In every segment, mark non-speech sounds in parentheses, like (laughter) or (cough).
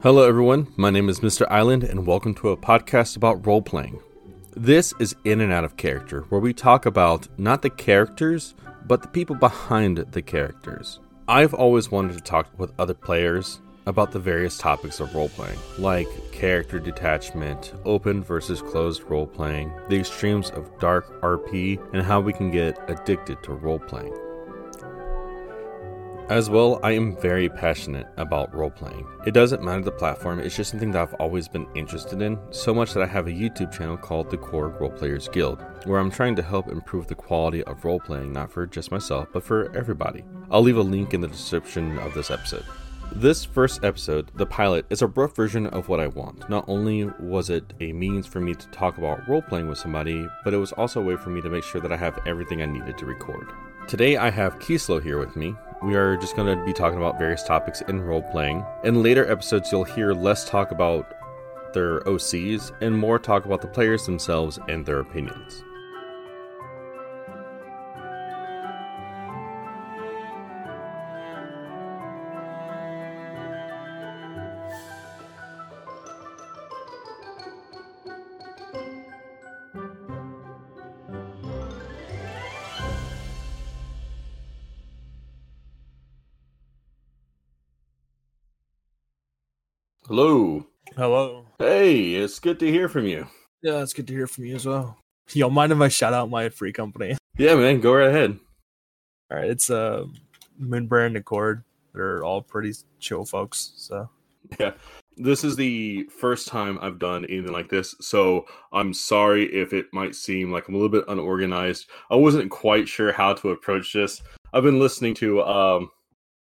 Hello, everyone. My name is Mr. Island, and welcome to a podcast about role playing. This is In and Out of Character, where we talk about not the characters, but the people behind the characters. I've always wanted to talk with other players about the various topics of role playing, like character detachment, open versus closed role playing, the extremes of dark RP, and how we can get addicted to role playing. As well, I am very passionate about role playing. It doesn't matter the platform, it's just something that I've always been interested in, so much that I have a YouTube channel called the Core Role Players Guild, where I'm trying to help improve the quality of role playing, not for just myself, but for everybody. I'll leave a link in the description of this episode. This first episode, the pilot, is a rough version of what I want. Not only was it a means for me to talk about role playing with somebody, but it was also a way for me to make sure that I have everything I needed to record. Today I have Keyslow here with me. We are just going to be talking about various topics in role playing. In later episodes, you'll hear less talk about their OCs and more talk about the players themselves and their opinions. It's good to hear from you. Yeah, it's good to hear from you as well. Yo, mind if I shout out my free company? Yeah, man, go right ahead. All right, it's uh, Moonbrand Accord. They're all pretty chill folks. So Yeah. This is the first time I've done anything like this, so I'm sorry if it might seem like I'm a little bit unorganized. I wasn't quite sure how to approach this. I've been listening to um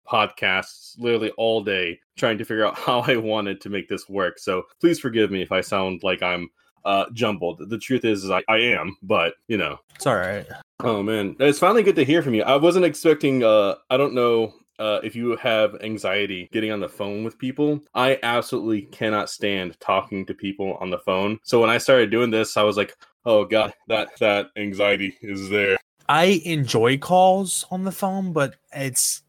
podcasts literally all day trying to figure out (laughs) how I wanted to make this work. So please forgive me if I sound like I'm uh, jumbled. The truth is, is I, I am, but you know. it's all right. Oh man, it's finally good to hear from you. I wasn't expecting. Uh, I don't know uh, if you have anxiety getting on the phone with people. I absolutely cannot stand talking to people on the phone. So when I started doing this, I was like, oh god, that that anxiety is there. I enjoy calls on the phone, but it's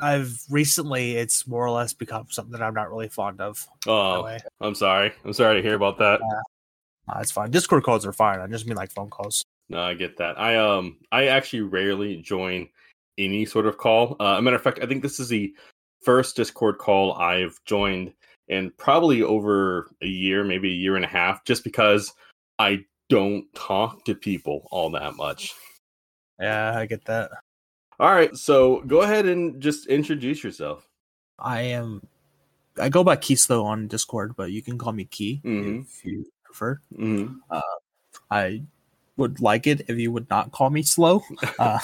I've recently it's more or less become something that I'm not really fond of. Oh. I'm sorry. I'm sorry to hear about that. Uh, it's fine. Discord calls are fine. I just mean like phone calls. No, I get that. I um I actually rarely join any sort of call. Uh, a matter of fact, I think this is the first Discord call I've joined in probably over a year, maybe a year and a half, just because I don't talk to people all that much. Yeah, I get that. All right, so go ahead and just introduce yourself. I am. I go by Keyslow on Discord, but you can call me Key Mhm. if you prefer. hmm I would like it if you would not call me slow. (laughs) Uh,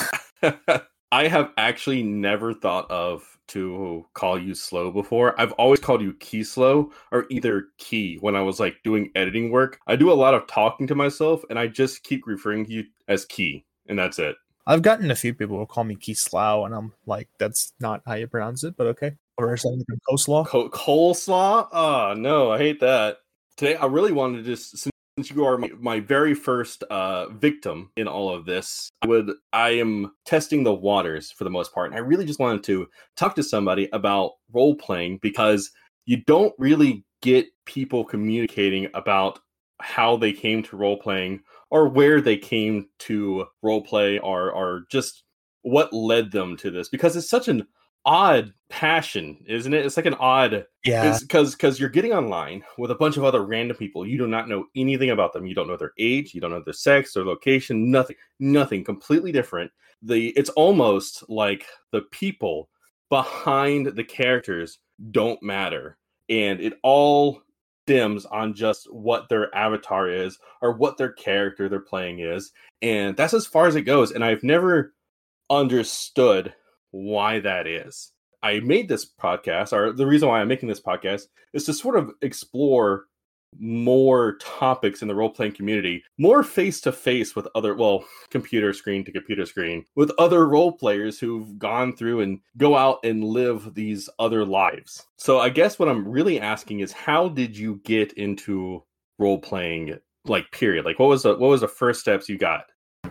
I have actually never thought of to call you slow before. I've always called you key slow or either key when I was like doing editing work. I do a lot of talking to myself and I just keep referring to you as key and that's it. I've gotten a few people who call me Slow, and I'm like, that's not how you pronounce it, but okay. Or something coleslaw. Co- coleslaw? Oh, no, I hate that. Today, I really wanted to just, since you are my, my very first uh, victim in all of this, I would, I am testing the waters for the most part. And I really just wanted to talk to somebody about role playing because you don't really get people communicating about how they came to role playing or where they came to role play or, or just what led them to this because it's such an odd passion, isn't it? It's like an odd Yeah. because because you're getting online with a bunch of other random people. You do not know anything about them. You don't know their age. You don't know their sex, their location. Nothing. Nothing. Completely different. The it's almost like the people behind the characters don't matter, and it all stems on just what their avatar is or what their character they're playing is, and that's as far as it goes. And I've never understood why that is. I made this podcast, or the reason why I'm making this podcast is to sort of explore more topics in the role playing community, more face to face with other, well, computer screen to computer screen, with other role players who've gone through and go out and live these other lives. So I guess what I'm really asking is how did you get into role playing like period? Like what was the what was the first steps you got?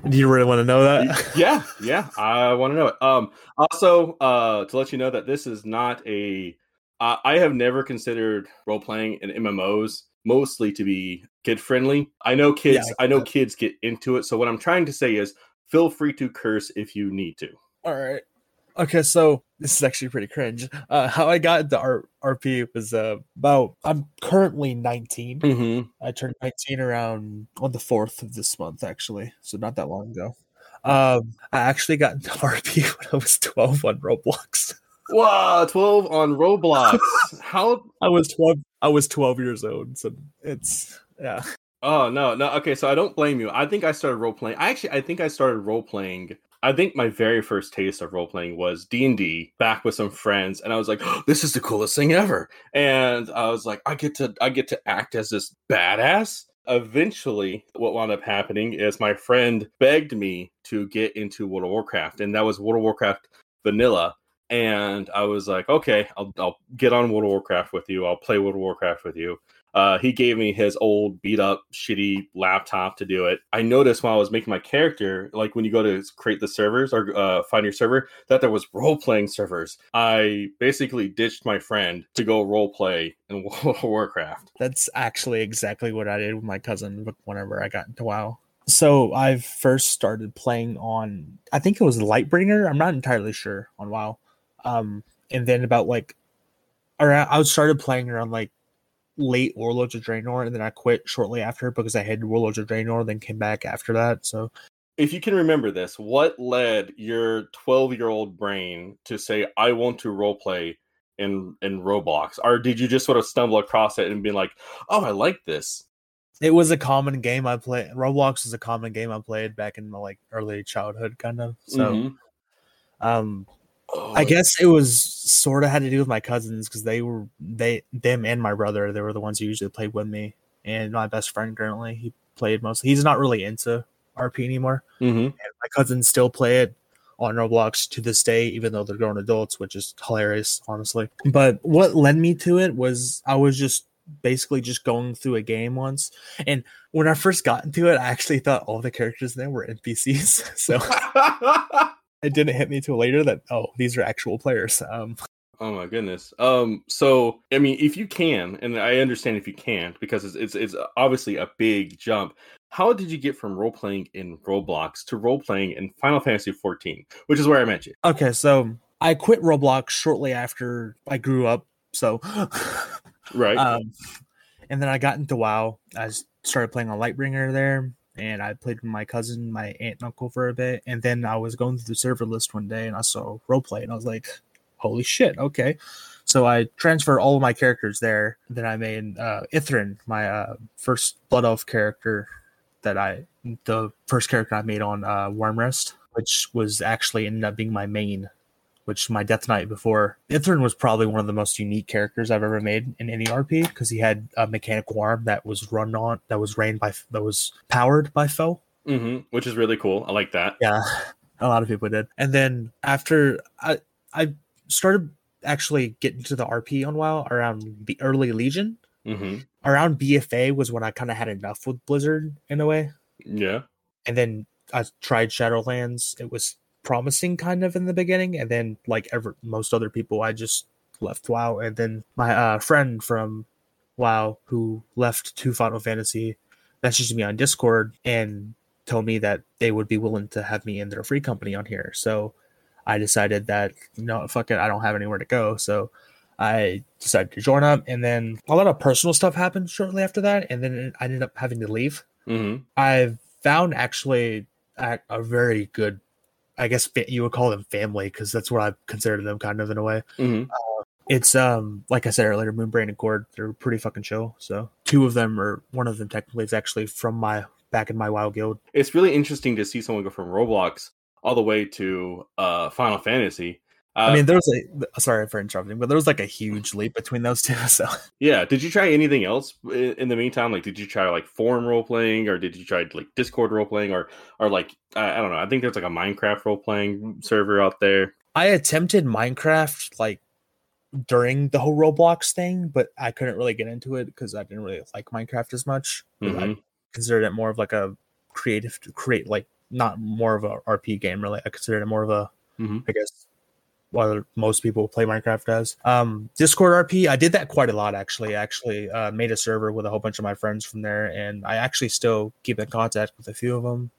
Do you really want to know that? yeah, yeah, I want to know it. Um, also, uh, to let you know that this is not a. Uh, I have never considered role playing in MMOs mostly to be kid friendly. I know kids. Yeah, I know kids get into it. So what I'm trying to say is, feel free to curse if you need to. All right. Okay, so this is actually pretty cringe. Uh, how I got into R- RP was uh, about I'm currently 19. Mm-hmm. I turned 19 around on the 4th of this month, actually, so not that long ago. Um, I actually got into (laughs) RP when I was 12 on Roblox. Wow, 12 on Roblox. (laughs) How? I was 12. I was 12 years old, so it's yeah. Oh no, no. Okay, so I don't blame you. I think I started role playing. I actually, I think I started role playing. I think my very first taste of role playing was D and D back with some friends, and I was like, oh, (gasps) "This is the coolest thing ever!" And I was like, "I get to, I get to act as this badass." Eventually, what wound up happening is my friend begged me to get into World of Warcraft, and that was World of Warcraft Vanilla and I was like, okay, I'll, I'll get on World of Warcraft with you. I'll play World of Warcraft with you. Uh, he gave me his old beat up shitty laptop to do it. I noticed while I was making my character, like when you go to create the servers or uh, find your server, that there was role playing servers. I basically ditched my friend to go role play in (laughs) World of Warcraft. That's actually exactly what I did with my cousin whenever I got into WoW. So I first started playing on, I think it was Lightbringer. I'm not entirely sure on WoW. Um, and then about like around, I started playing around like late Warlords of Draenor, and then I quit shortly after because I had Warlords of Draenor, then came back after that. So, if you can remember this, what led your 12 year old brain to say, I want to roleplay in in Roblox? Or did you just sort of stumble across it and be like, oh, I like this? It was a common game I played. Roblox was a common game I played back in my like early childhood, kind of. So, mm-hmm. um, Oh, I guess it was sort of had to do with my cousins because they were they them and my brother they were the ones who usually played with me. And my best friend currently he played mostly he's not really into RP anymore. Mm-hmm. my cousins still play it on Roblox to this day even though they're grown adults which is hilarious honestly. But what led me to it was I was just basically just going through a game once. And when I first got into it I actually thought all the characters there were NPCs (laughs) so (laughs) it didn't hit me till later that oh these are actual players. Um, oh my goodness. Um, so I mean, if you can, and I understand if you can't because it's it's, it's obviously a big jump. How did you get from role playing in Roblox to role playing in Final Fantasy 14, which is where I met you? Okay, so I quit Roblox shortly after I grew up. So, right. (laughs) Um, and then I got into WoW. I started playing on Lightbringer there and I played with my cousin, my aunt and uncle for a bit. And then I was going through the server list one day and I saw roleplay and I was like, holy shit, okay. So I transferred all of my characters there. Then I made uh, Ithrin, my uh, first Blood Elf character that I, the first character I made on uh, Wyrmrest, which was actually ended up being my main which my Death Knight before. Ithrin was probably one of the most unique characters I've ever made in any RP because he had a mechanical arm that was run on, that was rained by, that was powered by Foe. Mm-hmm, which is really cool. I like that. Yeah, a lot of people did. And then after I, I started actually getting to the RP on WoW around the early Legion. Mm-hmm. Around BFA was when I kind of had enough with Blizzard in a way. Yeah. And then I tried Shadowlands. It was promising kind of in the beginning and then like ever most other people i just left wow and then my uh, friend from wow who left to final fantasy messaged me on discord and told me that they would be willing to have me in their free company on here. So i decided that you know fuck it i don't have anywhere to go. So i decided to join up and then a lot of personal stuff happened shortly after that and then i ended up having to leave. Mm-hmm. i found actually a, a very good I guess you would call them family because that's what I consider them kind of in a way. Mm-hmm. Uh, it's um like I said earlier, Moonbrand Accord, they're pretty fucking chill. So two of them, or one of them technically, is actually from my back in my WoW guild. It's really interesting to see someone go from Roblox all the way to uh Final Fantasy uh, I mean, there was a sorry for interrupting, but there was like a huge leap between those two. (laughs) So yeah, did you try anything else in the meantime? Like, did you try like forum role playing, or did you try like Discord role playing, or or like I, I don't know? I think there's like a Minecraft role playing server out there. I attempted Minecraft like during the whole Roblox thing, but I couldn't really get into it because I didn't really like Minecraft as much. Mm-hmm. I considered it more of like a creative to create like not more of a RP game really. I considered it more of a Mhm. I guess what most people play Minecraft as. Um, Discord RP, I did that quite a lot actually. I actually uh, made a server with a whole bunch of my friends from there, and I actually still keep in contact with a few of them.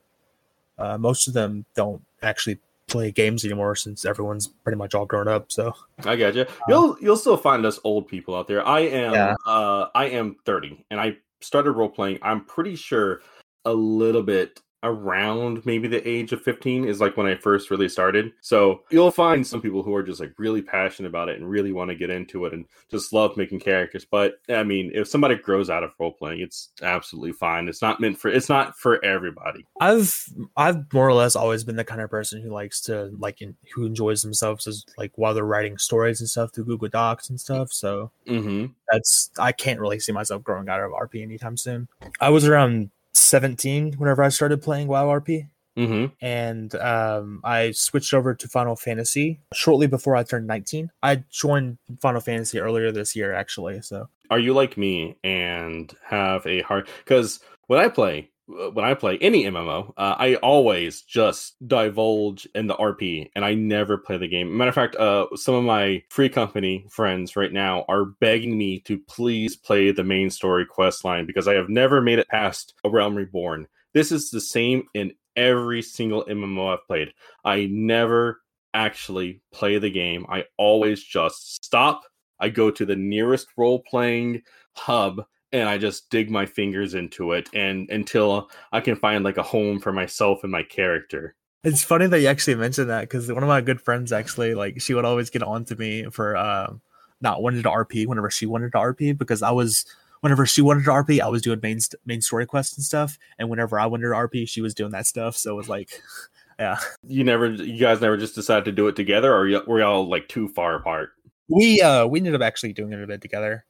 Uh, most of them don't actually play games anymore since everyone's pretty much all grown up. So I got you. You'll you'll still find us old people out there. I am Yeah. uh I am 30 and I started role playing. I'm pretty sure a little bit around maybe the age of 15 is like when I first really started. So you'll find some people who are just like really passionate about it and really want to get into it and just love making characters. But I mean, if somebody grows out of role playing, it's absolutely fine. It's not meant for it's not for everybody. I've I've more or less always been the kind of person who likes to like in, who enjoys themselves as like while they're writing stories and stuff through Google Docs and stuff. So Mm-hmm. that's I can't really see myself growing out of RP anytime soon. I was around 17 whenever I started playing WoW RP. Mm-hmm. And um, I switched over to Final Fantasy shortly before I turned 19. I joined Final Fantasy earlier this year, actually. So are you like me and have a hard because when i play when i play any mmo uh, i always just divulge in the rp and i never play the game. Matter of fact uh, some of my free company friends right now are begging me to please play the main story quest line because i have never made it past a realm reborn. This is the same in every single mmo i've played. I never actually play the game. I always just stop. I go to the nearest role playing hub and I just dig my fingers into it and until I can find like a home for myself and my character. it's funny that you actually mentioned that because one of my good friends actually, like, she would always get on to me for uh, not wanting to RP whenever she wanted to RP because I was. Whenever she wanted to RP, I was doing main main story quests and stuff, and whenever I wanted to RP, she was doing that stuff. So it was like, (laughs) yeah, You never, you guys never just decided to do it together, or were y'all like too far apart? we uh we ended up actually doing it a bit together.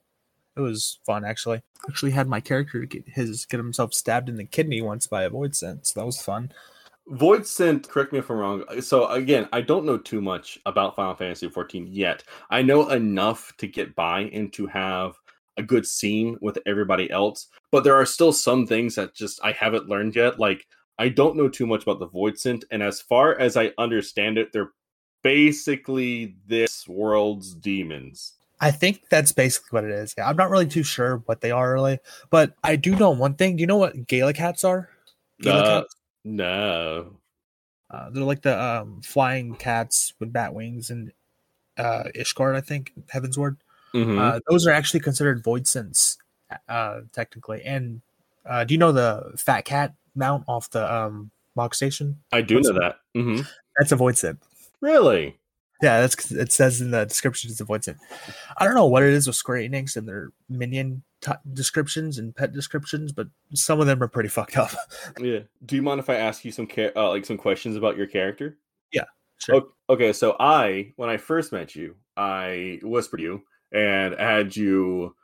It was fun actually. Actually had my character get his get himself stabbed in the kidney once by a voidsent. That was fun. Void Sent, correct me if I'm wrong. So again, I don't know too much about Final Fantasy 14 yet. I know enough to get by and to have a good scene with everybody else, but there are still some things that just I haven't learned yet. Like I don't know too much about the Void Sent, and as far as I understand it, they're basically this world's demons. I think that's basically what it is. Yeah, I'm not really too sure what they are really, but I do know one thing. Do you know what Gaelicats are? Gaelic Uh, hats? no. Uh, they're like the um, flying cats with bat wings and uh, Ishgard, I think, Heavensward. Mhm. Uh, those are actually considered voidsent, uh, technically. And uh, do you know the fat cat mount off the um, Mog Station? I do know that. hmm That's a void. Really? Yeah, that's it says in the description it's a voidsent. I don't know what it is with Square Enix and their minion t- descriptions and pet descriptions, but some of them are pretty fucked up. (laughs) Yeah. Do you mind if I ask you some ca- uh, like some questions about your character? Yeah. Sure. Okay, so I, when I first met you, I whispered you and had you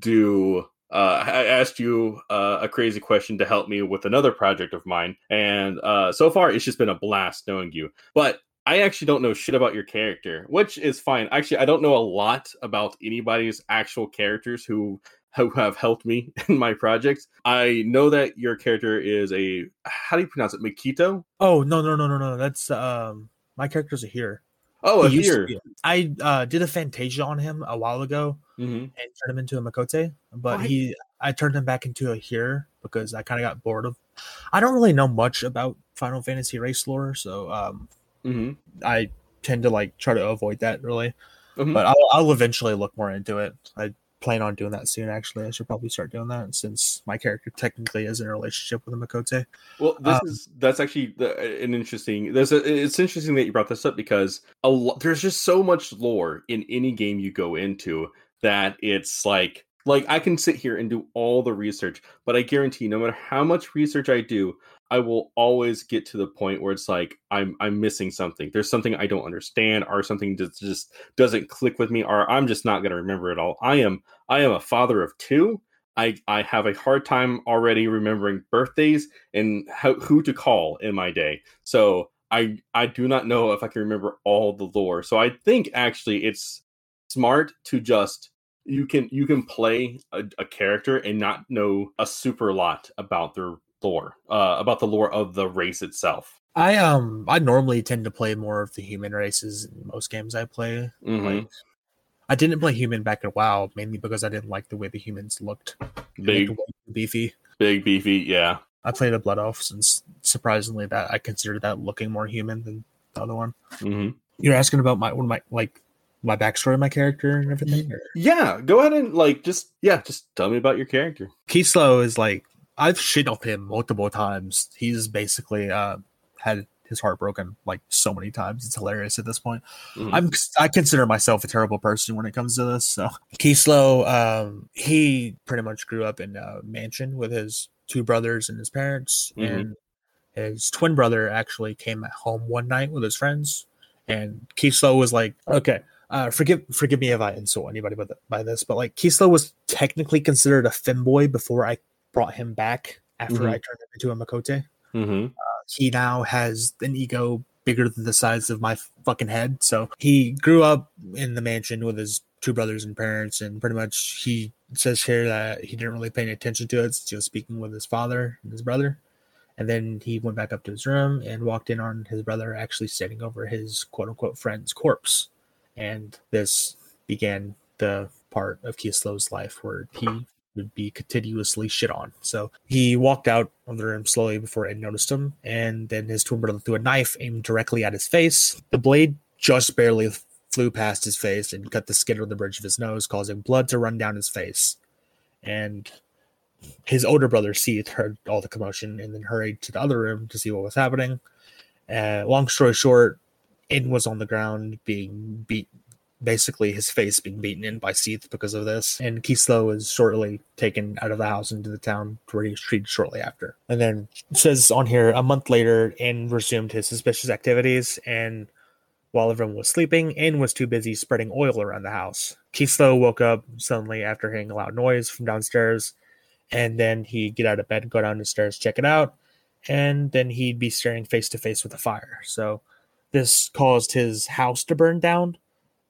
do. Uh, I asked you uh, a crazy question to help me with another project of mine, and uh, so far it's just been a blast knowing you. But I actually don't know shit about your character, which is fine. Actually, I don't know a lot about anybody's actual characters who who have helped me (laughs) in my projects. I know that your character is a how do you pronounce it? Makito. Oh no no no no no! That's um my character's a Hyur. Oh, a He here. I uh, did a Fantasia on him a while ago hmm and turned him into a Miqo'te, but Why? he I turned him back into a Hyur because I kind of got bored of. I don't really know much about Final Fantasy race lore, so um, hmm I tend to like try to avoid that really. Mhm. But I'll, I'll eventually look more into it. I plan on doing that soon. Actually, I should probably start doing that since my character technically is in a relationship with a Miqo'te. Well, this Um, is that's actually the, an interesting. There's a, it's interesting that you brought this up because a lo- there's just so much lore in any game you go into that it's like like I can sit here and do all the research, but I guarantee no matter how much research I do, I will always get to the point where it's like I'm I'm missing something. There's something I don't understand, or something that just doesn't click with me, or I'm just not going to remember it all. I am I am a father of two. I I have a hard time already remembering birthdays and how, who to call in my day. So I I do not know if I can remember all the lore. So I think actually it's smart to just you can you can play a, a character and not know a super lot about their lore, uh, about the lore of the race itself. I um I normally tend to play more of the human races in most games I play. Mhm. Like I didn't play human back in WoW mainly because I didn't like the way the humans looked. Big, beefy. big, beefy. Yeah. I played a Blood Elf since surprisingly that I considered that looking more human than the other one. hmm You're asking about my one of my like my backstory of my character and everything. Or? Yeah. Go ahead and like just yeah, just tell me about your character. Keyslow is like I've shit off him multiple times. He's basically uh had his heart broken like so many times. It's hilarious at this point. Mhm. I'm I consider myself a terrible person when it comes to this. So Keyslow, um, he pretty much grew up in a mansion with his two brothers and his parents, Mhm. and his twin brother actually came at home one night with his friends, and Keyslow was like, "Okay, uh, forgive forgive me if I insult anybody by, the, by this, but like Keyslow was technically considered a femboy before I brought him back after Mhm. I turned him into a Miqo'te." Mhm. he now has an ego bigger than the size of my fucking head. So he grew up in the mansion with his two brothers and parents, and pretty much he says here that he didn't really pay any attention to it since he was speaking with his father and his brother. And then he went back up to his room and walked in on his brother actually standing over his quote unquote friend's corpse. And this began the part of Keyslow's life where he would be continuously shit on. So he walked out of the room slowly before Ed noticed him, and then his twin brother threw a knife aimed directly at his face. The blade just barely flew past his face and cut the skin on the bridge of his nose, causing blood to run down his face. And his older brother Seath heard all the commotion and then hurried to the other room to see what was happening. Uh, long story short, Ed was on the ground being beat basically his face being beaten in by Seath because of this. And Keyslow is shortly taken out of the house into the town where he treated shortly after. And then says on here a month later, N resumed his suspicious activities and while everyone was sleeping, N was too busy spreading oil around the house. Keyslow woke up suddenly after hearing a loud noise from downstairs, and then he'd get out of bed, go down the stairs, check it out, and then he'd be staring face to face with a fire. So this caused his house to burn down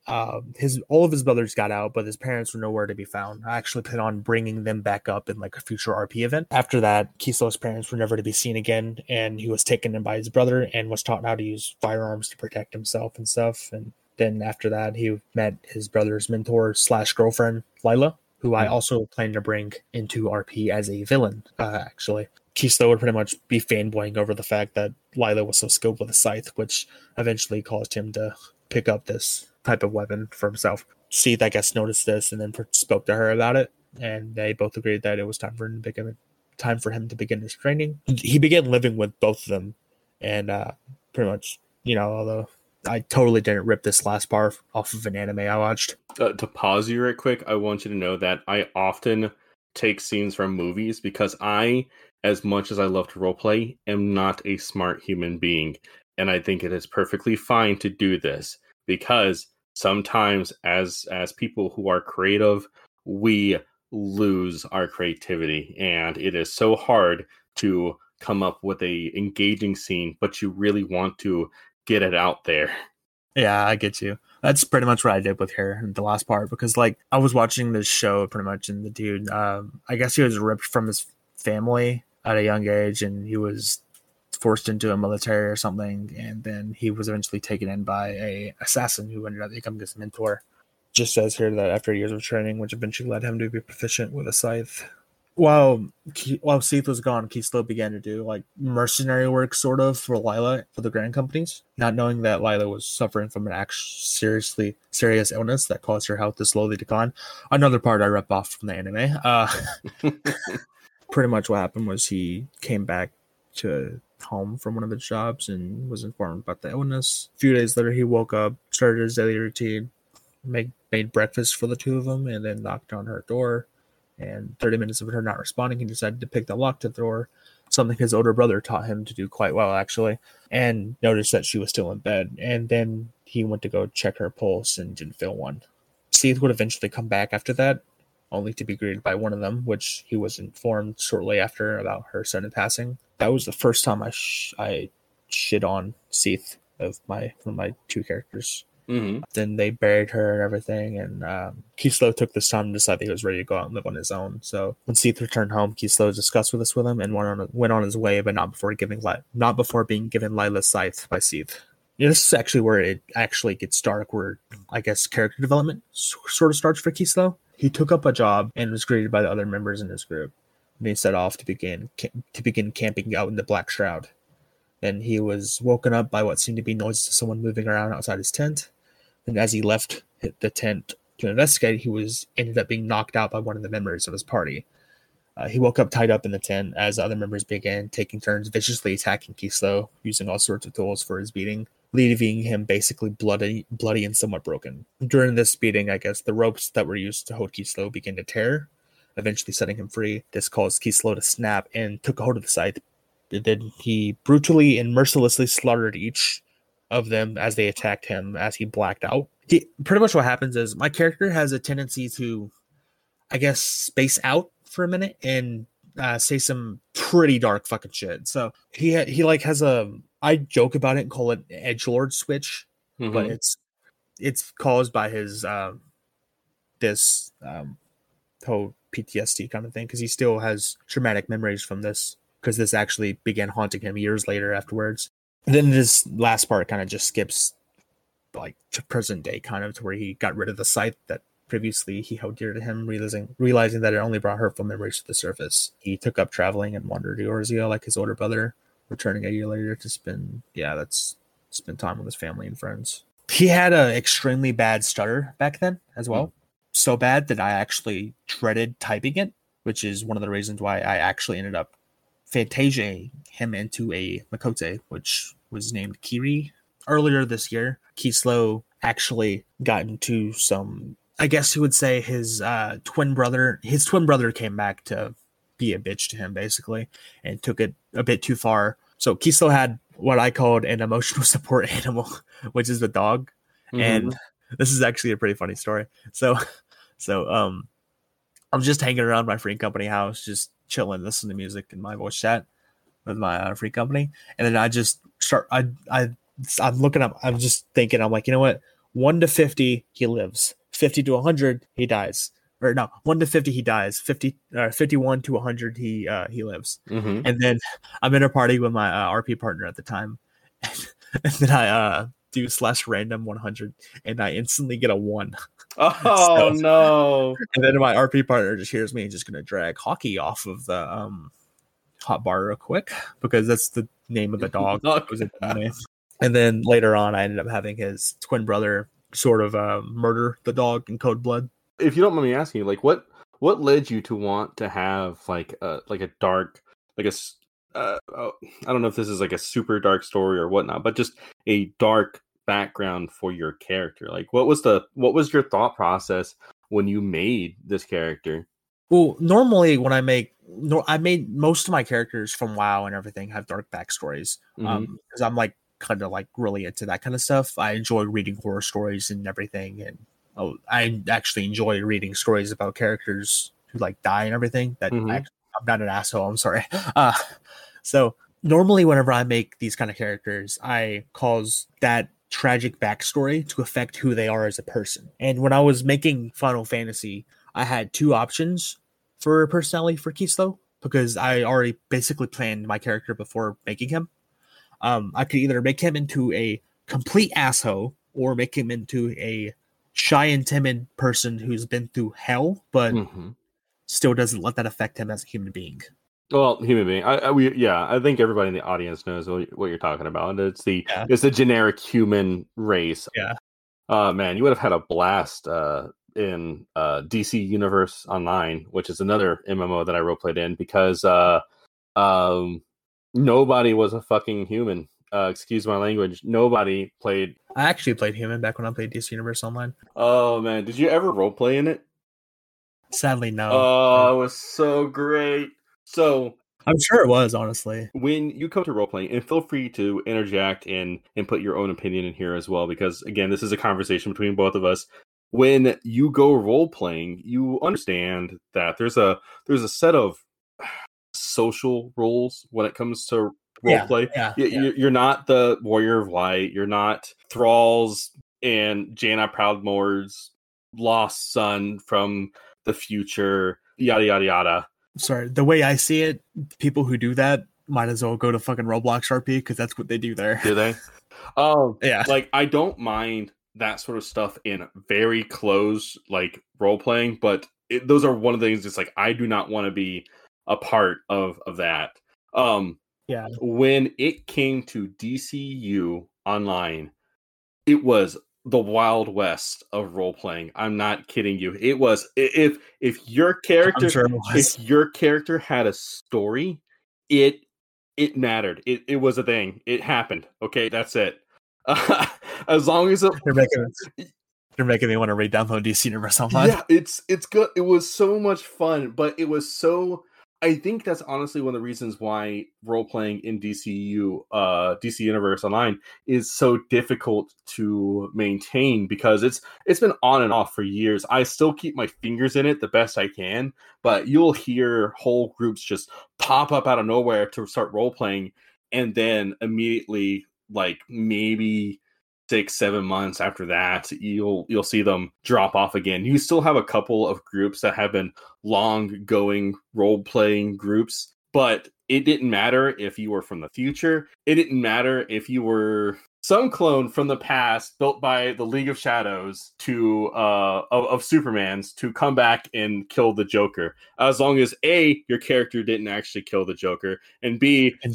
uh, his all of his brothers got out, but his parents were nowhere to be found. I actually plan on bringing them back up in like a future RP event. After that, Keyslow's parents were never to be seen again, and he was taken in by his brother and was taught how to use firearms to protect himself and stuff. And then after that, he met his brother's mentor slash girlfriend Lila, who I also plan to bring into RP as a villain. Uh, actually, Keyslow would pretty much be fanboying over the fact that Lila was so skilled with a scythe, which eventually caused him to pick up this type of weapon for himself. Seath, I guess, noticed this and then spoke to her about it, and they both agreed that it was time for him to begin time for him to begin his training. He began living with both of them, and uh, pretty much, you know, although I totally didn't rip this last part off of an anime I watched. Uh, to pause you right quick, I want you to know that I often take scenes from movies because I, as much as I love to roleplay, am not a smart human being, and I think it is perfectly fine to do this because sometimes as as people who are creative we lose our creativity and it is so hard to come up with a engaging scene but you really want to get it out there Yeah, I get you. That's pretty much what I did with her in the last part because, like, I was watching this show pretty much, and the dude, um, I guess he was ripped from his family at a young age, and he was forced into a military or something, and then he was eventually taken in by a assassin who ended up becoming his mentor. Just says here that after years of training, which eventually led him to be proficient with a scythe. While while Seath was gone, Keyslow began to do like mercenary work, sort of, for Lila for the Grand Companies, not knowing that Lila was suffering from an actual seriously serious illness that caused her health to slowly decline. Another part I rip off from the anime. Uh, (laughs) pretty much what happened was he came back to home from one of his jobs and was informed about the illness. A few days later, he woke up, started his daily routine, made made breakfast for the two of them, and then knocked on her door. And 30 minutes of her not responding, he decided to pick the lock to the door, something his older brother taught him to do quite well, actually, and noticed that she was still in bed. And then he went to go check her pulse and didn't feel one. Seath would eventually come back after that, only to be greeted by one of them, which he was informed shortly after about her sudden passing. That was the first time I sh- I shit on Seath of my from my two characters. Mm-hmm. Then they buried her and everything. And um, Keyslow took this time to decide that he was ready to go out and live on his own. So when Seath returned home, Keyslow discussed with us with him and went on went on his way, but not before giving Li- not before being given Lila's scythe by Seath. Yeah, this is actually where it actually gets dark, where I guess character development sort of starts for Keyslow. He took up a job and was greeted by the other members in his group. And he set off to begin to begin camping out in the Black Shroud. Then he was woken up by what seemed to be noises of someone moving around outside his tent. And as he left the tent to investigate, he was ended up being knocked out by one of the members of his party. Uh, he woke up tied up in the tent as other members began taking turns viciously attacking Keyslow, using all sorts of tools for his beating, leaving him basically bloody, bloody and somewhat broken. During this beating, I guess the ropes that were used to hold Keyslow began to tear, eventually setting him free. This caused Keyslow to snap and took a hold of the scythe. Then he brutally and mercilessly slaughtered each of them as they attacked him as he blacked out. He, pretty much what happens is my character has a tendency to, I guess, space out for a minute and uh, say some pretty dark fucking shit. So he ha- he like has a I joke about it and call it edge lord switch, Mm-hmm. but it's it's caused by his um this um whole PTSD kind of thing because he still has traumatic memories from this because this actually began haunting him years later afterwards. And then this last part kind of just skips like to present day kind of to where he got rid of the scythe that previously he held dear to him, realizing realizing that it only brought hurtful memories to the surface. He took up traveling and wandered to Orzio like his older brother, returning a year later to spend yeah, that's spend time with his family and friends. He had a extremely bad stutter back then as well. Hmm. So bad that I actually dreaded typing it, which is one of the reasons why I actually ended up Fantasia him into a Miqo'te, which was named Kiri. Earlier this year, Keyslow actually got into some, I guess you would say his uh, twin brother, his twin brother came back to be a bitch to him basically and took it a bit too far. So Kiso had what I called an emotional (laughs) support animal, which is the dog. Mm-hmm. And this is actually a pretty funny story. So, (laughs) so, um, I'm just hanging around my free company house, just chilling, listening to music in my voice chat with my uh, free company, and then I just start. I I I'm looking up. I'm just thinking. I'm like, you know what? One to fifty, he lives. Fifty to hundred, he dies. Or no, one to fifty, he dies. Fifty, uh, fifty-one to hundred, he uh, he lives. Mm-hmm. And then I'm in a party with my uh, RP partner at the time, (laughs) and then I uh, do slash random 100, and I instantly get a one. (laughs) Oh So- no! And then my RP partner just hears me just gonna drag hockey off of the um hot bar real quick because that's the name of the (laughs) dog. It was a dog name. And then later on, I ended up having his twin brother sort of uh, murder the dog in Code Blood. if you don't mind me asking, like what what led you to want to have like a like a dark like a s- uh, oh, I don't know if this is like a super dark story or whatnot, but just a dark background for your character. Like what was the what was your thought process when you made this character? Well, normally when I make, no, I made most of my characters from WoW and everything have dark backstories. Mhm. Um, because I'm like kind of like really into that kind of stuff. I enjoy reading horror stories and everything, and oh, I actually enjoy reading stories about characters who like die and everything. That Mhm. act- I'm not an asshole. I'm sorry. (laughs) Uh, so normally whenever I make these kind of characters, I cause that tragic backstory to affect who they are as a person. And when I was making Final Fantasy, I had two options for personality for Keyslow because I already basically planned my character before making him. Um, I could either make him into a complete asshole or make him into a shy and timid person who's been through hell, but Mhm. still doesn't let that affect him as a human being. Well, human being. I, I we yeah. I think everybody in the audience knows what, what you're talking about. It's the Yeah. it's the generic human race. Yeah. Uh man, you would have had a blast uh in uh DC Universe Online, which is another MMO that I role played in because uh um nobody was a fucking human. Uh excuse my language. Nobody played I actually played human back when I played DC Universe Online. Oh man, did you ever role play in it? Sadly, no. Oh, it was so great. So I'm sure it was, honestly. when you come to role playing, and feel free to interject and and put your own opinion in here as well, because again, this is a conversation between both of us. When you go role playing, you understand that there's a there's a set of social roles when it comes to role Yeah, play. Yeah. You- yeah. you- You're not the warrior of light. You're not Thrall's and Jaina Proudmoore's lost son from the future, yada yada yada. Sorry, the way I see it, people who do that might as well go to fucking Roblox RP because that's what they do there. Do they? Um, (laughs) Yeah. like I don't mind that sort of stuff in very close like role playing, but it, those are one of the things. It's like I do not want to be a part of of that. Um, Yeah. when it came to DCU online, it was the wild west of role playing. I'm not kidding you. It was if if your character sure if your character had a story, it it mattered. It it was a thing. It happened. Okay, that's it. (laughs) as long as it You're making it, you're making me want to re-download DC Universe Online. yeah, it's it's good. It was so much fun, but it was so. I think that's honestly one of the reasons why role playing in DCU, uh, DC Universe Online is so difficult to maintain because it's it's been on and off for years. I still keep my fingers in it the best I can, but you'll hear whole groups just pop up out of nowhere to start role playing, and then immediately, like maybe six seven months after that you'll you'll see them drop off again. You still have a couple of groups that have been long going role playing groups but it didn't matter if you were from the future. It didn't matter if you were some clone from the past built by the league of shadows to uh of, of superman's to come back and kill the joker. As long as a your character didn't actually kill the joker and b be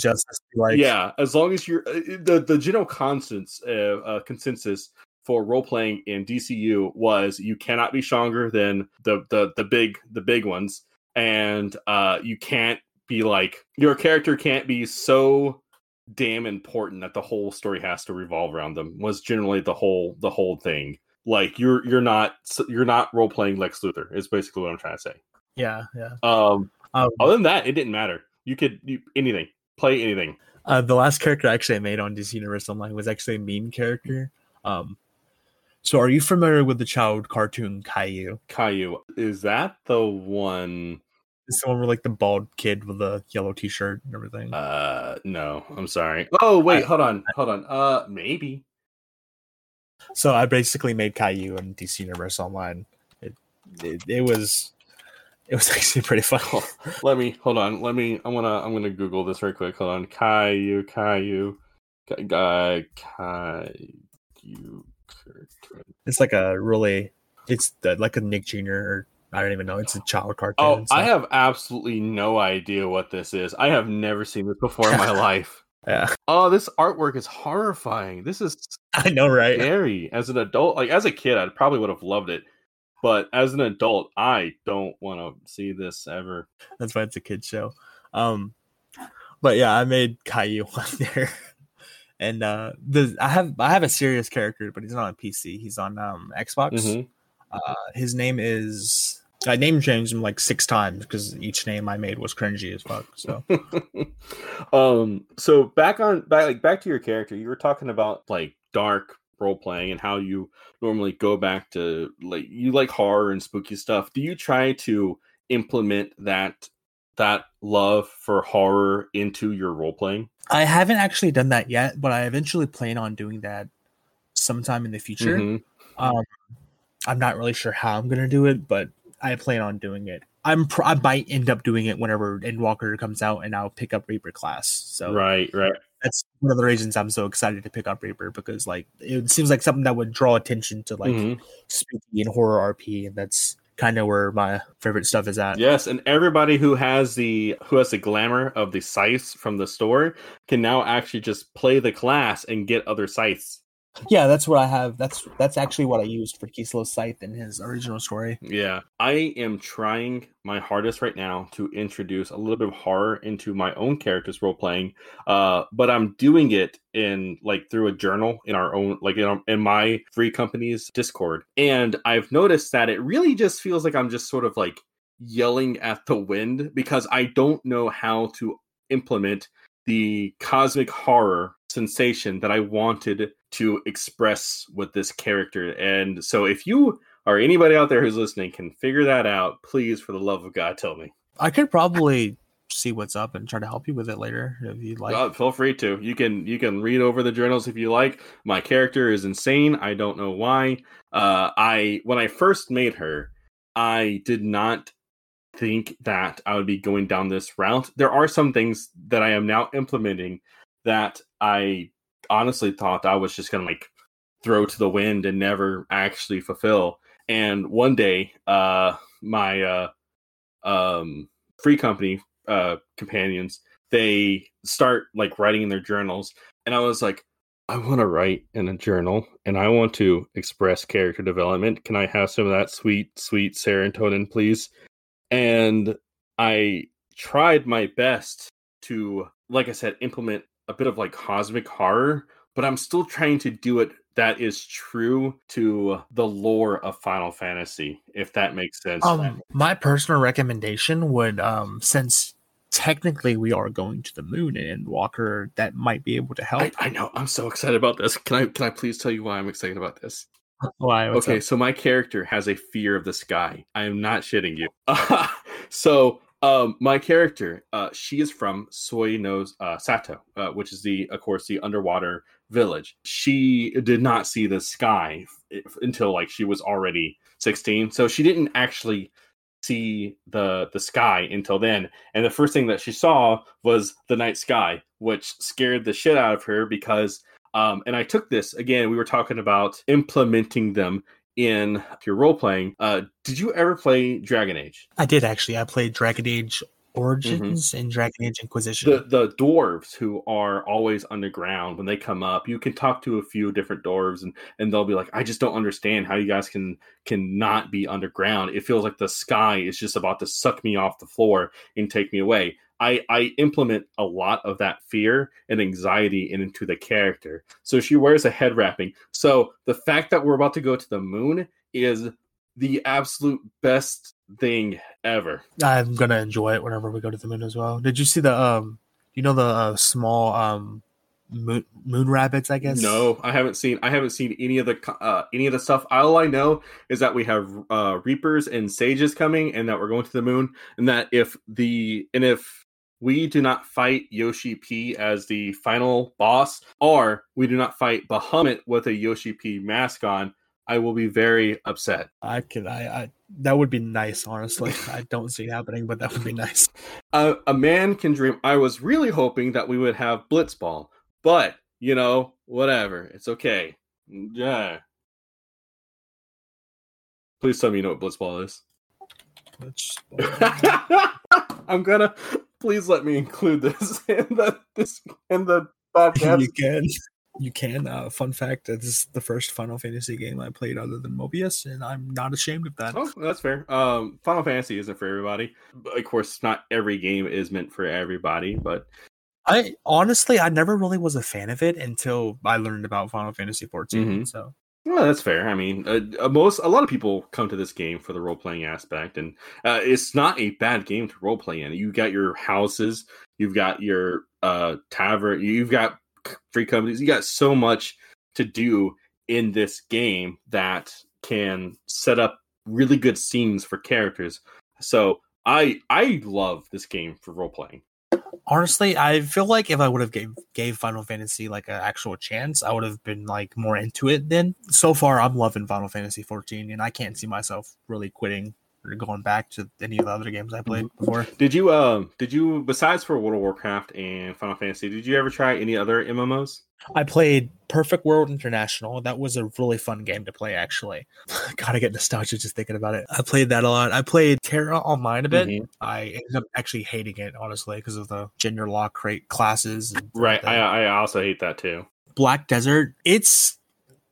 like yeah, as long as you're uh, the the general constants uh, uh, consensus for role playing in DCU was you cannot be stronger than the the the big the big ones, and uh, you can't be like your character can't be so damn important that the whole story has to revolve around them. Was generally the whole the whole thing. Like you're you're not you're not role playing Lex Luthor. Is basically what I'm trying to say. yeah, yeah. Um, Um, other than that, it didn't matter. You could you, anything play anything. Uh, the last character I actually I made on DC Universe Online was actually a meme character. Um, so are you familiar with the child cartoon Caillou? Caillou. Is that the one? It's the one with like the bald kid with the yellow T-shirt and everything. Uh, no, I'm sorry. Oh, wait, I- hold on, hold on. Uh, maybe. so I basically made Caillou in DC Universe Online. It, it it was it was (laughs) actually pretty fun. Let me hold on. Let me. I'm gonna. I'm gonna Google this right quick. Hold on. Caillou. Caillou. Guy. Caillou. It's like a really it's the, like a Nick Jr. or I don't even know. It's a child cartoon. Oh. I have absolutely no idea what this is. I have never seen this before in my (laughs) life. yeah, Oh, this artwork is horrifying. This is (laughs) I know, right? scary. As an adult, like as a kid, I probably would have loved it, but as an adult, I don't want to see this ever. That's why it's a kid show. Um, but yeah, I made Caillou (laughs) on there, and uh, the I have I have a serious character, but he's not on PC. He's on um Xbox. Mhm. Uh, his name is I name changed him like six times because each name I made was cringy as fuck. So (laughs) um. So back on back like back to your character, you were talking about like dark role playing and how you normally go back to like you like horror and spooky stuff. Do you try to implement that that love for horror into your role playing? I haven't actually done that yet, but I eventually plan on doing that sometime in the future. Mhm. Um, I'm not really sure how I'm gonna do it, but I plan on doing it. I'm pr- I might end up doing it whenever Endwalker comes out, and I'll pick up Reaper class. So Right, right. that's one of the reasons I'm so excited to pick up Reaper because like it seems like something that would draw attention to like Mhm. spooky and horror RP, and that's kind of where my favorite stuff is at. Yes, and everybody who has the who has the glamour of the scythes from the store can now actually just play the class and get other scythes. Yeah, that's what I have. That's that's actually what I used for Keyslow's Scythe in his original story. Yeah, I am trying my hardest right now to introduce a little bit of horror into my own characters role playing, uh, but I'm doing it in like through a journal in our own like in, in my free company's Discord, and I've noticed that it really just feels like I'm just sort of like yelling at the wind because I don't know how to implement the cosmic horror sensation that I wanted to express with this character. And so if you or anybody out there who's listening can figure that out, please, for the love of God, tell me. I could probably see what's up and try to help you with it later if you'd like. Uh, feel free to. You can you can read over the journals if you like. My character is insane. I don't know why. Uh, I when I first made her, I did not think that I would be going down this route. There are some things that I am now implementing that I honestly thought I was just gonna like throw to the wind and never actually fulfill. And one day, uh, my uh, um, free company uh, companions they start like writing in their journals, and I was like, I want to write in a journal, and I want to express character development. Can I have some of that sweet, sweet serotonin, please? And I tried my best to, like I said, implement a bit of like cosmic horror, but I'm still trying to do it that is true to the lore of Final Fantasy, if that makes sense. Um, my personal recommendation would, um, since technically we are going to the moon Endwalker, that might be able to help. I, I know. I'm so excited about this. Can I can I please tell you why I'm excited about this? (laughs) Why? Okay, up? so my character has a fear of the sky. I am not shitting you. (laughs) so um, my character, uh, she is from Sui no uh, Sato, uh, which is the, of course, the underwater village. She did not see the sky f- until like she was already 16, so she didn't actually see the the sky until then. And the first thing that she saw was the night sky, which scared the shit out of her because. Um, and I took this again. We were talking about implementing them in your role playing. Uh, did you ever play Dragon Age? I did actually. I played Dragon Age Origins and Dragon Age Inquisition. The the dwarves who are always underground when they come up, you can talk to a few different dwarves and and they'll be like, I just don't understand how you guys can can not be underground. It feels like the sky is just about to suck me off the floor and take me away. I, I implement a lot of that fear and anxiety into the character. So she wears a head wrapping. So the fact that we're about to go to the moon is the absolute best thing ever. I'm gonna enjoy it whenever we go to the moon as well. Did you see the um, you know the uh, small um, moon, moon rabbits? I guess. No, I haven't seen. I haven't seen any of the uh, any of the stuff. All I know is that we have uh, reapers and sages coming, and that we're going to the moon, and that if the and if we do not fight Yoshi P as the final boss, or we do not fight Bahamut with a Yoshi P mask on, I will be very upset. I could. I, I that would be nice. Honestly, I don't see it happening, but that would be nice. a, a man can dream. I was really hoping that we would have Blitzball, but you know, whatever. It's okay. Yeah. Please tell me you know what Blitzball is. Which, (laughs) I'm gonna. Please let me include this (laughs) in the this in the podcast. you can. You can. Uh, fun fact: This is the first Final Fantasy game I played other than Mobius, and I'm not ashamed of that. Oh, that's fair. Um, Final Fantasy isn't for everybody. Of course, not every game is meant for everybody, but I honestly, I never really was a fan of it until I learned about Final Fantasy 14. Mhm. So Well, that's fair. I mean, uh, uh, most a lot of people come to this game for the role playing aspect, and uh, it's not a bad game to role play in. You got your houses, you've got your uh, tavern, you've got free companies, you got so much to do in this game that can set up really good scenes for characters. So I I love this game for role playing. Honestly, I feel like if I would have gave gave Final Fantasy like an actual chance, I would have been like more into it. Then so far, I'm loving Final Fantasy 14, and I can't see myself really quitting going back to any of the other games I played before. Did you um did you besides for World of Warcraft and Final Fantasy, did you ever try any other MMOs? I played Perfect World International. That was a really fun game to play, actually. (laughs) Gotta get nostalgia just thinking about it. I played that a lot. I played TERA Online a bit. Mhm. I ended up actually hating it, honestly, because of the gender lock crate classes. And Right. I I also hate that too. Black Desert. It's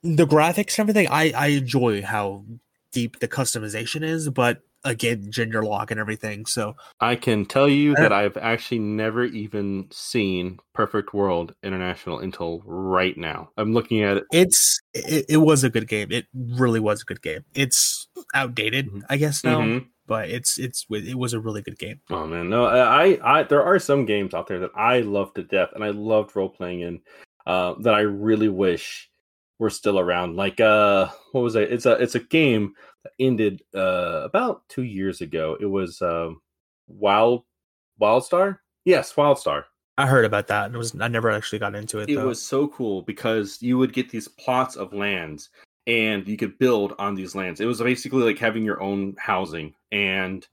the graphics and everything. I I enjoy how deep the customization is, but again, gender lock and everything. So I can tell you that I've actually never even seen Perfect World International until right now. I'm looking at it. it's it, it was a good game. It really was a good game. It's outdated, Mhm. I guess now, Mhm. but it's it's it was a really good game. Oh man, no, I, I there are some games out there that I love to death, and I loved role playing in. Uh, that I really wish were still around. Like, uh, what was it? It's a it's a game that ended uh about two years ago. It was um, Wild Wildstar? Yes, Wildstar. I heard about that. and It was I never actually got into it. It though. was so cool because you would get these plots of lands and you could build on these lands. It was basically like having your own housing and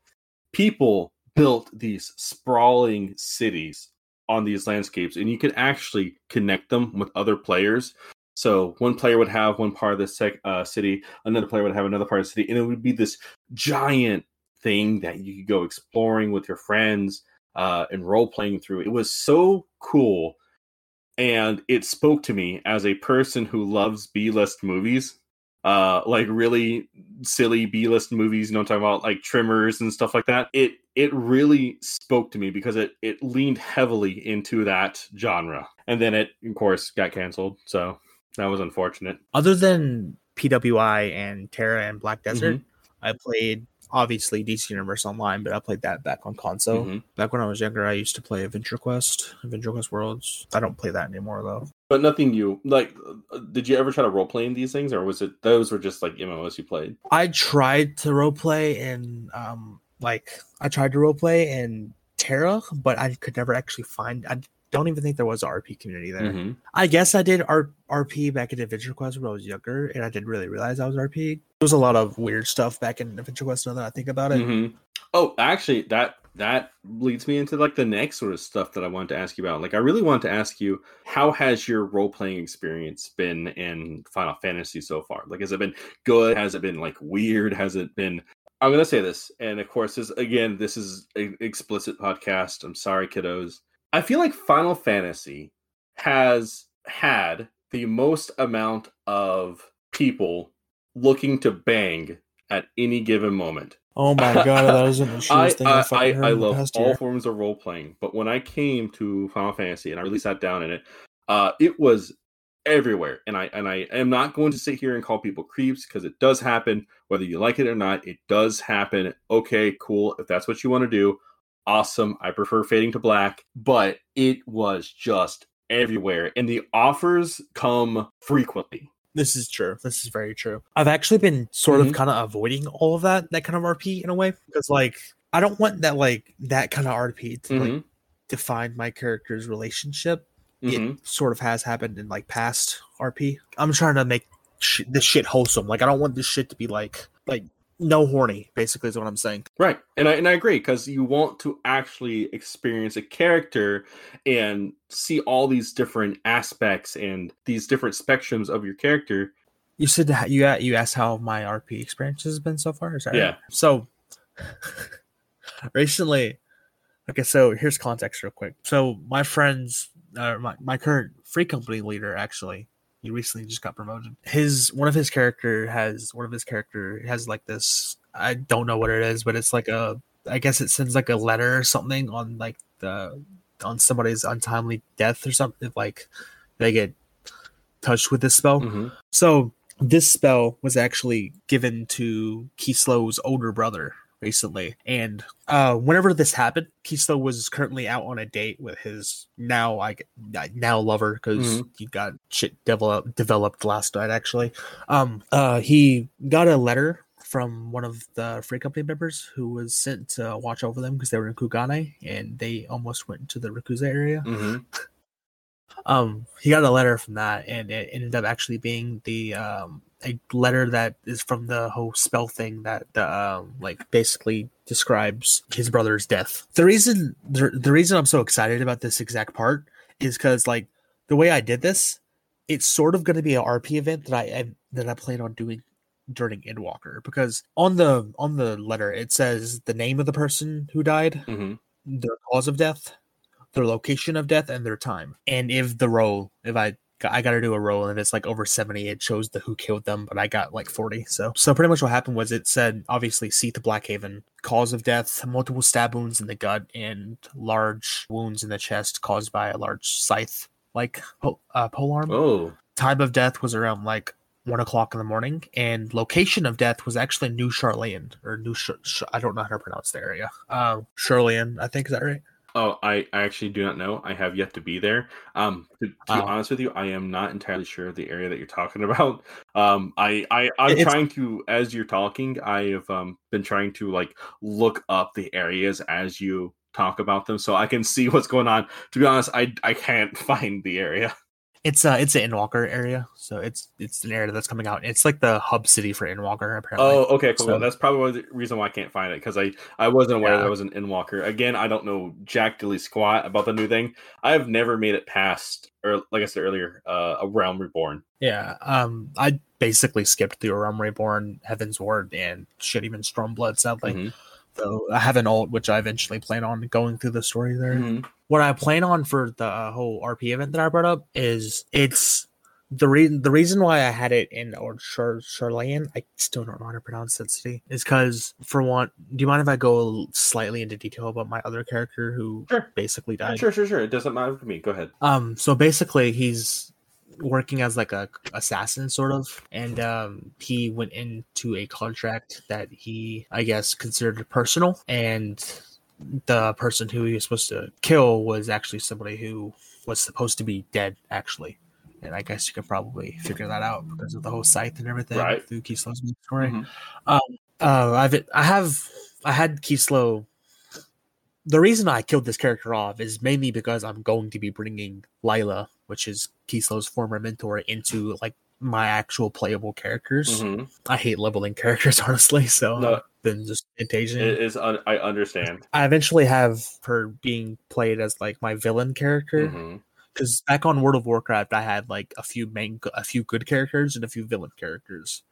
people built these sprawling cities on these landscapes and you could actually connect them with other players. So one player would have one part of the sec- uh, city, another player would have another part of the city, and it would be this giant thing that you could go exploring with your friends uh, and role playing through. It was so cool, and it spoke to me as a person who loves B list movies, uh, like really silly B list movies. You know, I'm talking about like Tremors and stuff like that. It it really spoke to me because it it leaned heavily into that genre, and then it of course got canceled. So that was unfortunate. Other than PWI and TERA and Black Desert, Mm-hmm. I played obviously DC Universe Online, but I played that back on console. Mhm. Back when I was younger, I used to play Adventure Quest, Adventure Quest Worlds. I don't play that anymore though. But nothing you like. uh, Did you ever try to role play in these things, or was it those were just like MMOs you played? I tried to role play in um like I tried to role play in Terra, but I could never actually find I don't even think there was a RP community there. Mhm. I guess I did R- RP back in Adventure Quest when I was younger, and I didn't really realize I was RP. There was a lot of weird stuff back in Adventure Quest now that I think about it. Mhm. Oh, actually, that that leads me into like the next sort of stuff that I wanted to ask you about. Like, I really wanted to ask you, how has your role playing experience been in Final Fantasy so far? Like, has it been good? Has it been like weird? Has it been? I'm gonna say this, and of course, this again, this is an explicit podcast. I'm sorry, kiddos. I feel like Final Fantasy has had the most amount of people looking to bang at any given moment. Oh my (laughs) god, that was an I, thing I, I, I, love all year. forms of role playing, but when I came to Final Fantasy and I really sat down in it, uh, it was everywhere. And I and I am not going to sit here and call people creeps because it does happen, whether you like it or not. It does happen. Okay, cool. If that's what you want to do, awesome. I prefer fading to black, but it was just everywhere, and the offers come frequently. This is true. This is very true. I've actually been sort Mhm. of kind of avoiding all of that, that kind of RP in a way, because like I don't want that like that kind of RP to like Mhm, define my character's relationship. mhm. It sort of has happened in like past RP. I'm trying to make sh- this shit wholesome. Like I don't want this shit to be like like no horny. Basically, is what I'm saying. Right, and I and I agree because you want to actually experience a character and see all these different aspects and these different spectrums of your character. You said that you you asked how my RP experience has been so far. Is that right? Yeah. So (laughs) recently, okay. So here's context real quick. So my friends, uh, my my current free company leader, actually, he recently just got promoted. His one of his character has one of his character has like this. I don't know what it is, but it's like a. I guess it sends like a letter or something on like the on somebody's untimely death or something. Like they get touched with this spell. Mhm. So this spell was actually given to Keyslow's older brother recently, and uh, whenever this happened, Keyslow was currently out on a date with his now like now lover because he got shit developed developed last night. Actually, um, uh, he got a letter from one of the free company members who was sent to watch over them because they were in Kugane and they almost went to the Rakuza area Mhm. um he got a letter from that and it ended up actually being the um a letter that is from the whole spell thing that the um like basically describes his brother's death the reason the, the reason i'm so excited about this exact part is because like the way i did this it's sort of going to be an rp event that i I- that i plan on doing during endwalker because on the on the letter it says the name of the person who died Mhm. their cause of death, their location of death, and their time. And if the role, if I I got to do a roll and it's like over 70, it shows the who killed them, but I got like 40. So so pretty much what happened was it said obviously Seat to Blackhaven, cause of death, multiple stab wounds in the gut and large wounds in the chest caused by a large scythe like po- uh, polearm Oh, time of death was around like one o'clock in the morning, and location of death was actually New Charlayan or New. Sh- Sh- I don't know how to pronounce the area. Uh, Charlayan, I think is that right? Oh, I, I actually do not know. I have yet to be there. Um, to, to be honest with you, I am not entirely sure of the area that you're talking (laughs) about. Um, I, I I'm It's- trying to as you're talking, I have um been trying to like look up the areas as you talk about them so I can see what's going on. To be honest, I I can't (laughs) find the area. It's uh it's an Endwalker area, so it's it's an area that's coming out. It's like the hub city for Endwalker, apparently. Oh, okay, cool. So- That's probably the reason why I can't find it because I I wasn't aware Yeah. there was an Endwalker. Again, I don't know jack dilly squat about the new thing. I have never made it past, or like I said earlier, uh, a Realm Reborn. Yeah, um, I basically skipped the Realm Reborn, Heavensward, and shit, even Stormblood. Sadly, Mhm. Though I have an alt which I eventually plan on going through the story there. Mhm. What I plan on for the uh, whole RP event that I brought up is it's the reason the reason why I had it in or Char- Charlayan, I still don't know how to pronounce that city, is because for one, do you mind if I go slightly into detail about my other character who Sure. basically died? Sure, sure, sure. It doesn't matter to me. Go ahead. Um, so basically, he's working as like a assassin, sort of, and um, he went into a contract that he, I guess, considered personal, and the person who he was supposed to kill was actually somebody who was supposed to be dead, actually. And I guess you could probably figure that out because of the whole scythe and everything Right. through Keyslow's story. Mhm. Um, uh, I've I have I had Keyslow the reason I killed this character off is mainly because I'm going to be bringing Lila, which is Keyslow's former mentor, into like my actual playable characters. Mhm. I hate leveling characters, (laughs) honestly, so No. Been just. It is. Un- I understand. I eventually have her being played as like my villain character because back on World of Warcraft, I had like a few main, a few good characters and a few villain characters.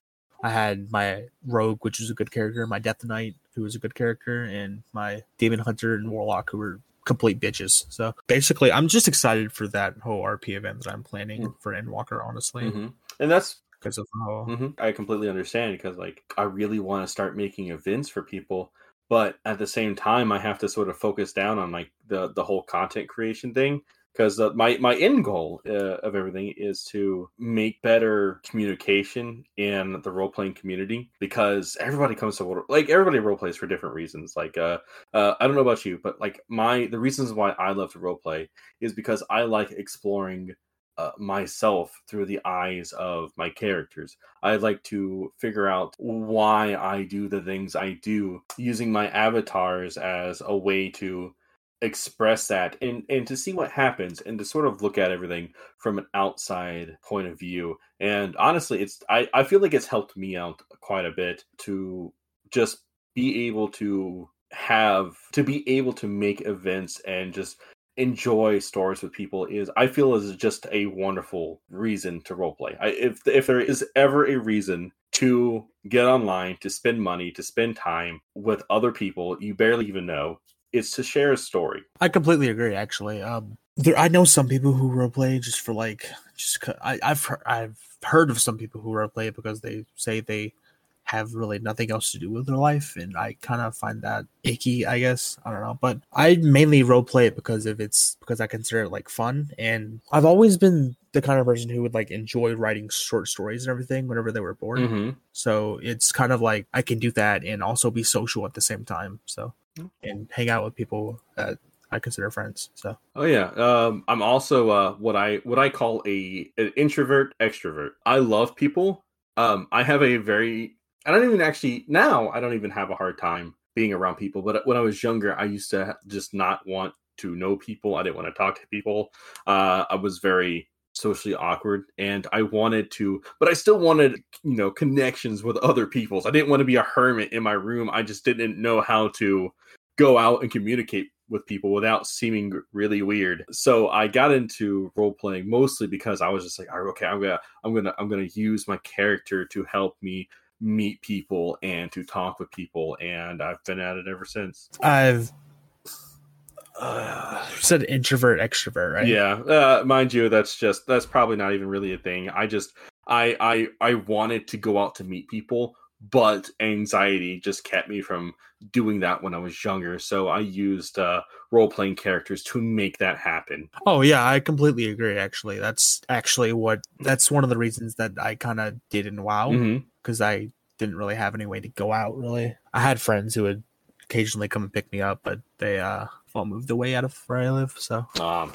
I had my rogue, which was a good character, my Death Knight, who was a good character, and my Demon Hunter and Warlock, who were complete bitches. So basically, I'm just excited for that whole RP event that I'm planning for Endwalker, honestly, Mhm. And that's because of how. hmm I completely understand because like I really want to start making events for people, but at the same time I have to sort of focus down on like the the whole content creation thing because uh, my my end goal uh, of everything is to make better communication in the role playing community because everybody comes to like everybody role plays for different reasons. Like uh, uh, I don't know about you, but like my the reasons why I love to role play is because I like exploring uh, myself through the eyes of my characters. I like to figure out why I do the things I do using my avatars as a way to express that and and to see what happens and to sort of look at everything from an outside point of view and honestly it's i i feel like it's helped me out quite a bit to just be able to have to be able to make events and just enjoy stories with people is I feel is just a wonderful reason to roleplay. I, if if there is ever a reason to get online, to spend money, to spend time with other people you barely even know, it's to share a story. I completely agree. Actually, um, there I know some people who roleplay just for like just I, I've heard, I've heard of some people who roleplay because they say they have really nothing else to do with their life, and I kind of find that icky. I guess I don't know, but I mainly roleplay it because if it's because I consider it like fun, and I've always been the kind of person who would like enjoy writing short stories and everything whenever they were bored. Mm-hmm. So it's kind of like I can do that and also be social at the same time. So. And hang out with people that I consider friends. So Oh yeah, um, I'm also uh, what I what I call a an introvert extrovert. I love people. Um, I have a very I don't even actually now I don't even have a hard time being around people. But when I was younger, I used to just not want to know people. I didn't want to talk to people. Uh, I was very socially awkward and I wanted to but I still wanted you know connections with other people. I didn't want to be a hermit in my room. I just didn't know how to go out and communicate with people without seeming really weird. So I got into role playing mostly because I was just like, "All right, okay, I'm gonna, I'm gonna, I'm gonna use my character to help me meet people and to talk with people, and I've been at it ever since. I've uh, said introvert extrovert, right? Yeah, uh, mind you, that's just that's probably not even really a thing. I just, I, I, I wanted to go out to meet people, but anxiety just kept me from doing that when I was younger. So I used uh, role playing characters to make that happen. Oh yeah, I completely agree. Actually, that's actually what that's one of the reasons that I kind of did in WoW because I didn't really have any way to go out. Really, I had friends who would occasionally come and pick me up, but they uh all moved away out of where I live. So Um,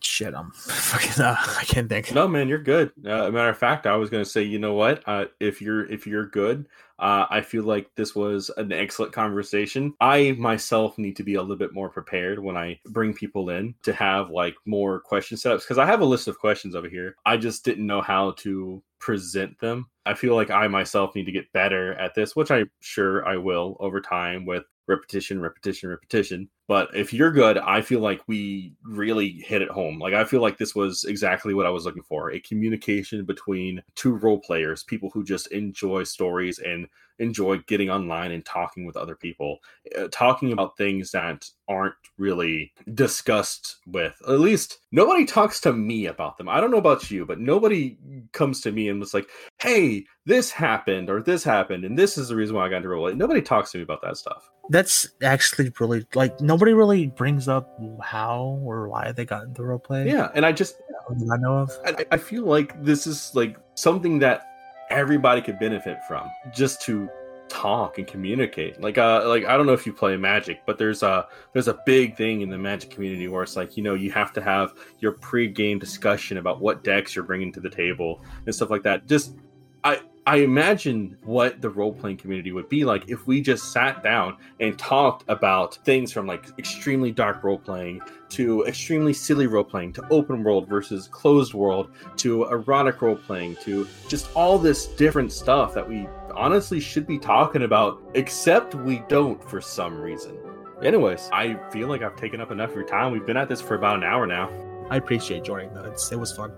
shit, I'm (laughs) fucking. Uh, I can't think. No, man, you're good. Uh, matter of fact, I was going to say, you know what? Uh, if you're if you're good, Uh, I feel like this was an excellent conversation. I myself need to be a little bit more prepared when I bring people in to have like more question setups because I have a list of questions over here. I just didn't know how to present them. I feel like I myself need to get better at this, which I'm sure I will over time with repetition, repetition, repetition. But if you're good, I feel like we really hit it home. Like I feel like this was exactly what I was looking for. A communication between two role players, people who just enjoy stories and enjoy getting online and talking with other people, uh, talking about things that aren't really discussed with. At least nobody talks to me about them. I don't know about you, but nobody comes to me and was like, "Hey, this happened or this happened and this is the reason why I got into role." Nobody talks to me about that stuff. That's actually really like nobody really brings up how or why they got into role play. Yeah, and I just I know of. I, I feel like this is like something that everybody could benefit from just to talk and communicate. Like uh like i don't know if you play magic but there's a there's a big thing in the magic community where it's like you know you have to have your pre-game discussion about what decks you're bringing to the table and stuff like that. Just i I imagine what the role playing community would be like if we just sat down and talked about things from like extremely dark role playing to extremely silly role playing to open world versus closed world to erotic role playing to just all this different stuff that we honestly should be talking about, except we don't for some reason. Anyways, I feel like I've taken up enough of your time. We've been at this for about an hour now. I appreciate joining though. It was fun.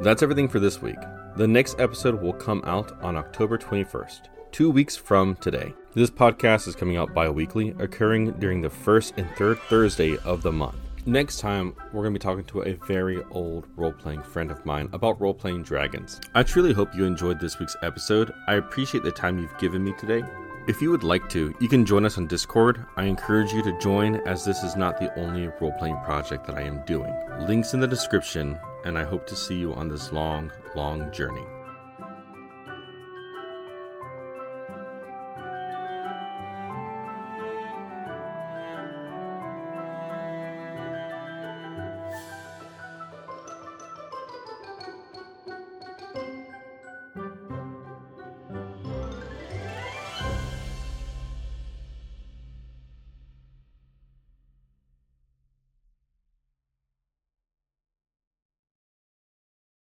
That's everything for this week. The next episode will come out on October 21st, two weeks from today. This podcast is coming out bi weekly, occurring during the first and third Thursday of the month. Next time, we're going to be talking to a very old role playing friend of mine about role playing dragons. I truly hope you enjoyed this week's episode. I appreciate the time you've given me today. If you would like to, you can join us on Discord. I encourage you to join as this is not the only role playing project that I am doing. Links in the description, and I hope to see you on this long, long journey.